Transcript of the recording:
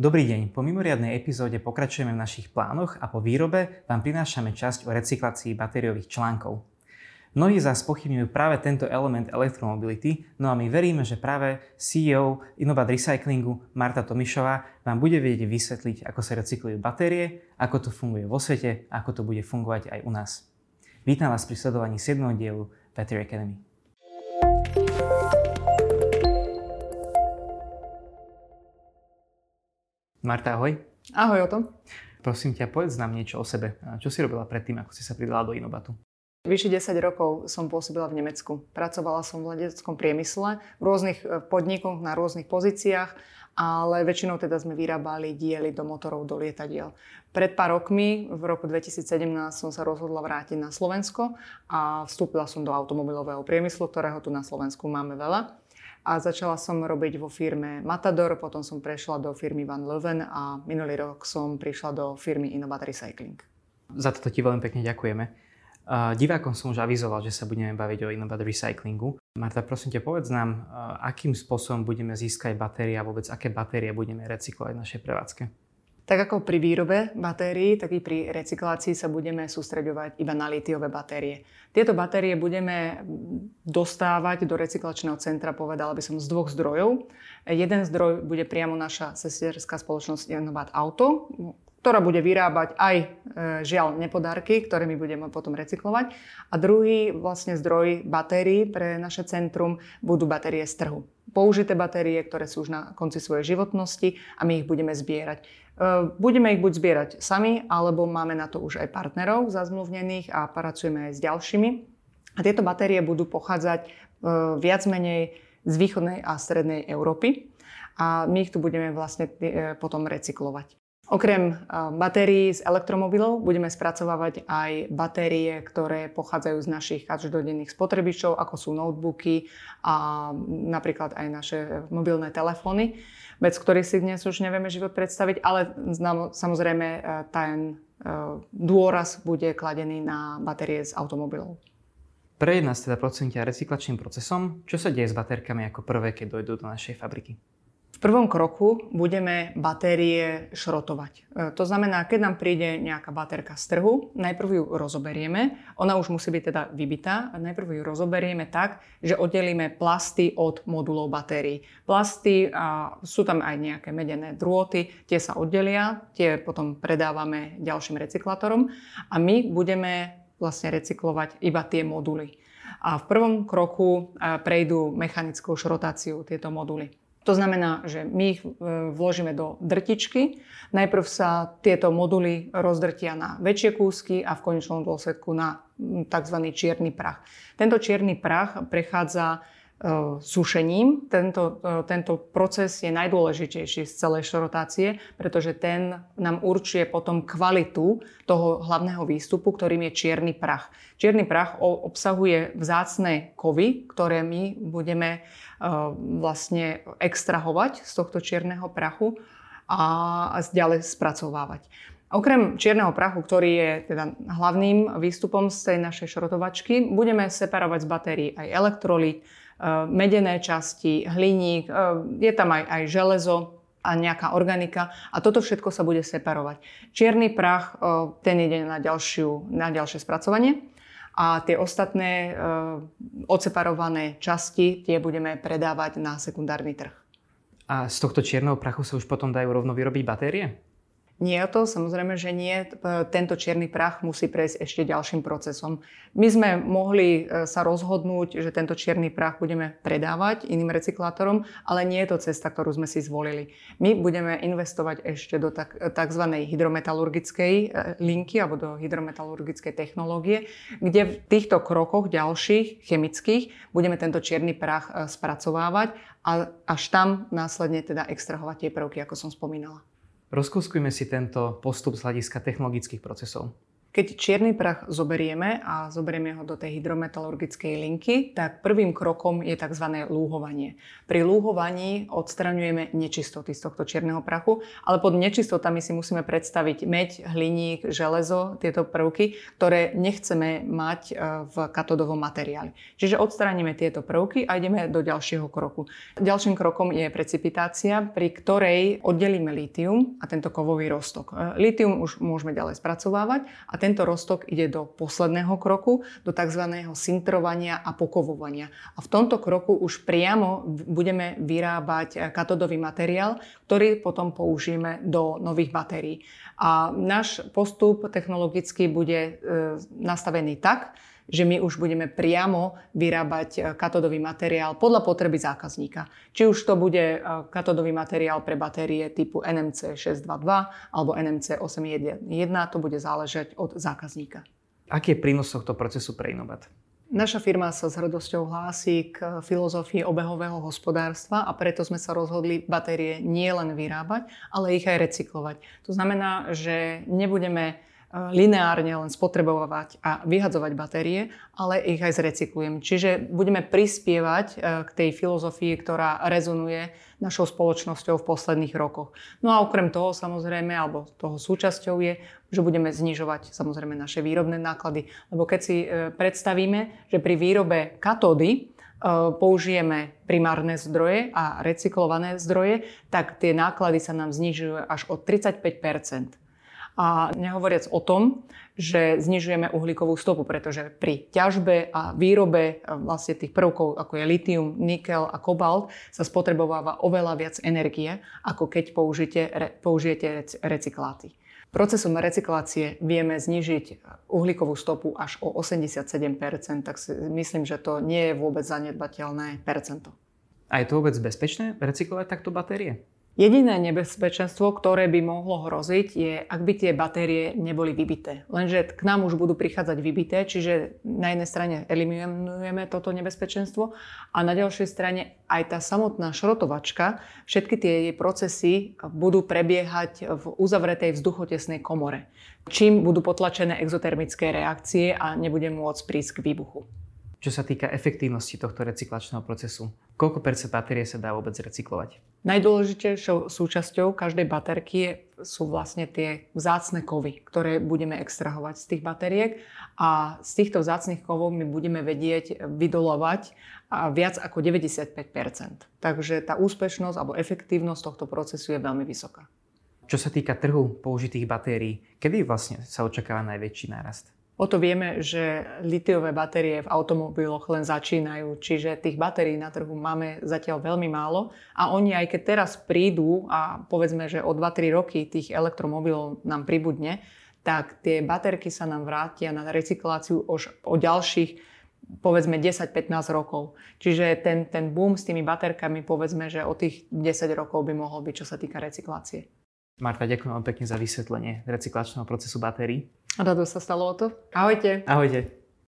Dobrý deň, po mimoriadnej epizóde pokračujeme v našich plánoch a po výrobe vám prinášame časť o recyklácii batériových článkov. Mnohí z vás pochybňujú práve tento element elektromobility, no a my veríme, že práve CEO Innovat Recyclingu Marta Tomišová vám bude vedieť vysvetliť, ako sa recyklujú batérie, ako to funguje vo svete a ako to bude fungovať aj u nás. Vítam vás pri sledovaní 7. dielu Battery Academy. Marta, ahoj. Ahoj, Oto. Prosím ťa, povedz nám niečo o sebe. Čo si robila predtým, ako si sa pridala do Inobatu? Vyše 10 rokov som pôsobila v Nemecku. Pracovala som v leteckom priemysle, v rôznych e, podnikoch, na rôznych pozíciách, ale väčšinou teda sme vyrábali diely do motorov, do lietadiel. Pred pár rokmi, v roku 2017, som sa rozhodla vrátiť na Slovensko a vstúpila som do automobilového priemyslu, ktorého tu na Slovensku máme veľa a začala som robiť vo firme Matador, potom som prešla do firmy Van Leuven a minulý rok som prišla do firmy Innovat Recycling. Za toto ti veľmi pekne ďakujeme. Divákom som už avizoval, že sa budeme baviť o Innovat Recyclingu. Marta, prosím ťa, povedz nám, akým spôsobom budeme získať batérie a vôbec aké batérie budeme recyklovať v našej prevádzke. Tak ako pri výrobe batérií, tak i pri recyklácii sa budeme sústreďovať iba na litiové batérie. Tieto batérie budeme dostávať do recyklačného centra, povedala by som, z dvoch zdrojov. Jeden zdroj bude priamo naša sesterská spoločnosť Innovat Auto, ktorá bude vyrábať aj e, žiaľ nepodárky, ktoré my budeme potom recyklovať. A druhý vlastne zdroj batérií pre naše centrum budú batérie z trhu. Použité batérie, ktoré sú už na konci svojej životnosti a my ich budeme zbierať. E, budeme ich buď zbierať sami, alebo máme na to už aj partnerov zazmluvnených a pracujeme aj s ďalšími. A tieto batérie budú pochádzať e, viac menej z východnej a strednej Európy a my ich tu budeme vlastne potom recyklovať. Okrem batérií z elektromobilov budeme spracovávať aj batérie, ktoré pochádzajú z našich každodenných spotrebičov, ako sú notebooky a napríklad aj naše mobilné telefóny, bez ktorých si dnes už nevieme život predstaviť, ale samozrejme e, ten e, dôraz bude kladený na batérie z automobilov. Prejedná nás teda ťa recyklačným procesom. Čo sa deje s batérkami ako prvé, keď dojdú do našej fabriky? Prvom kroku budeme batérie šrotovať. E, to znamená, keď nám príde nejaká batérka z trhu, najprv ju rozoberieme. Ona už musí byť teda vybitá. A najprv ju rozoberieme tak, že oddelíme plasty od modulov batérií. Plasty, a sú tam aj nejaké medené drôty, tie sa oddelia, tie potom predávame ďalším recyklátorom a my budeme vlastne recyklovať iba tie moduly. A v prvom kroku e, prejdú mechanickou šrotáciou tieto moduly. To znamená, že my ich e, vložíme do drtičky. Najprv sa tieto moduly rozdrtia na väčšie kúsky a v konečnom dôsledku na tzv. čierny prach. Tento čierny prach prechádza sušením. Tento, e, tento proces je najdôležitejší z celej šrotácie, pretože ten nám určuje potom kvalitu toho hlavného výstupu, ktorým je čierny prach. Čierny prach obsahuje vzácne kovy, ktoré my budeme e, vlastne extrahovať z tohto čierneho prachu a ďalej spracovávať. Okrem čierneho prachu, ktorý je teda hlavným výstupom z tej našej šrotovačky, budeme separovať z batérií aj elektrolit, Eh, medené časti, hliník, eh, je tam aj, aj železo a nejaká organika a toto všetko sa bude separovať. Čierny prach, eh, ten ide na, ďalšiu, na ďalšie spracovanie a tie ostatné odseparované časti tie budeme predávať na sekundárny trh. A z tohto čierneho prachu sa už potom dajú rovno vyrobiť batérie? Nie o to, samozrejme, že nie. Tento čierny prach musí prejsť ešte ďalším procesom. My sme mohli e, sa rozhodnúť, že tento čierny prach budeme predávať iným recyklátorom, ale nie je to cesta, ktorú sme si zvolili. My budeme investovať ešte do tzv. hydrometalurgickej e, linky alebo do hydrometalurgickej technológie, kde v týchto krokoch ďalších chemických budeme tento čierny prach e, spracovávať a až tam následne teda extrahovať tie prvky, ako som spomínala. Rozkúskujme si tento postup z hľadiska technologických procesov. Keď čierny prach zoberieme a zoberieme ho do tej hydrometalurgickej linky, tak prvým krokom je tzv. lúhovanie. Pri lúhovaní odstraňujeme nečistoty z tohto čierneho prachu, ale pod nečistotami si musíme predstaviť meď, hliník, železo, tieto prvky, ktoré nechceme mať e, v katodovom materiáli. Čiže odstránime tieto prvky a ideme do ďalšieho kroku. Ďalším krokom je precipitácia, pri ktorej oddelíme lítium a tento kovový roztok. E, lítium už môžeme ďalej spracovávať a tento roztok ide do posledného kroku, do tzv. sintrovania a pokovovania. A v tomto kroku už priamo budeme vyrábať katodový materiál, ktorý potom použijeme do nových batérií. A náš postup technologicky bude e, nastavený tak, že my už budeme priamo vyrábať e, katodový materiál podľa potreby zákazníka. Či už to bude e, katodový materiál pre batérie typu NMC 622 alebo NMC 811, to bude záležať od zákazníka. Aký je prínos tohto procesu pre Inobat? Naša firma sa s hrdosťou hlási k filozofii obehového hospodárstva a preto sme sa rozhodli batérie nie len vyrábať, ale ich aj recyklovať. To znamená, že nebudeme lineárne len spotrebovať a vyhadzovať batérie, ale ich aj zrecyklujem. Čiže budeme prispievať e, k tej filozofii, ktorá rezonuje našou spoločnosťou v posledných rokoch. No a okrem toho samozrejme, alebo toho súčasťou je, že budeme znižovať samozrejme naše výrobné náklady. Lebo keď si e, predstavíme, že pri výrobe katódy e, použijeme primárne zdroje a recyklované zdroje, tak tie náklady sa nám znižujú až o 35 a nehovoriac o tom, že znižujeme uhlíkovú stopu, pretože pri ťažbe a výrobe e, vlastne tých prvkov, ako je litium, nikel a kobalt, sa spotrebováva oveľa viac energie, ako keď použijete, použijete recykláty. Procesom recyklácie vieme znižiť uhlíkovú stopu až o 87%, tak si myslím, že to nie je vôbec zanedbateľné percento. A je to vôbec bezpečné recyklovať takto batérie? Jediné nebezpečenstvo, ktoré by mohlo hroziť, je, ak by tie batérie neboli vybité. Lenže k nám už budú prichádzať vybité, čiže na jednej strane eliminujeme toto nebezpečenstvo a na ďalšej strane aj tá samotná šrotovačka, všetky tie jej procesy budú prebiehať v uzavretej vzduchotesnej komore, čím budú potlačené exotermické reakcie a nebude môcť prísť k výbuchu. Čo sa týka efektívnosti tohto recyklačného procesu, koľko percent batérie sa dá vôbec recyklovať? Najdôležitejšou súčasťou každej baterky sú vlastne tie vzácne kovy, ktoré budeme extrahovať z tých batériek a z týchto vzácnych kovov my budeme vedieť vydolovať viac ako 95% Takže tá úspešnosť alebo efektívnosť tohto procesu je veľmi vysoká. Čo sa týka trhu použitých batérií, kedy vlastne sa očakáva najväčší nárast? O to vieme, že litiové batérie v automobiloch len začínajú, čiže tých batérií na trhu máme zatiaľ veľmi málo a oni aj keď teraz prídu a povedzme, že o 2-3 roky tých elektromobilov nám pribudne, tak tie baterky sa nám vrátia na recykláciu už o ďalších povedzme 10-15 rokov. Čiže ten, ten boom s tými baterkami povedzme, že o tých 10 rokov by mohol byť, čo sa týka recyklácie. Marta, ďakujem vám pekne za vysvetlenie recyklačného procesu batérií. Rado sa stalo o to. Ahojte. Ahojte.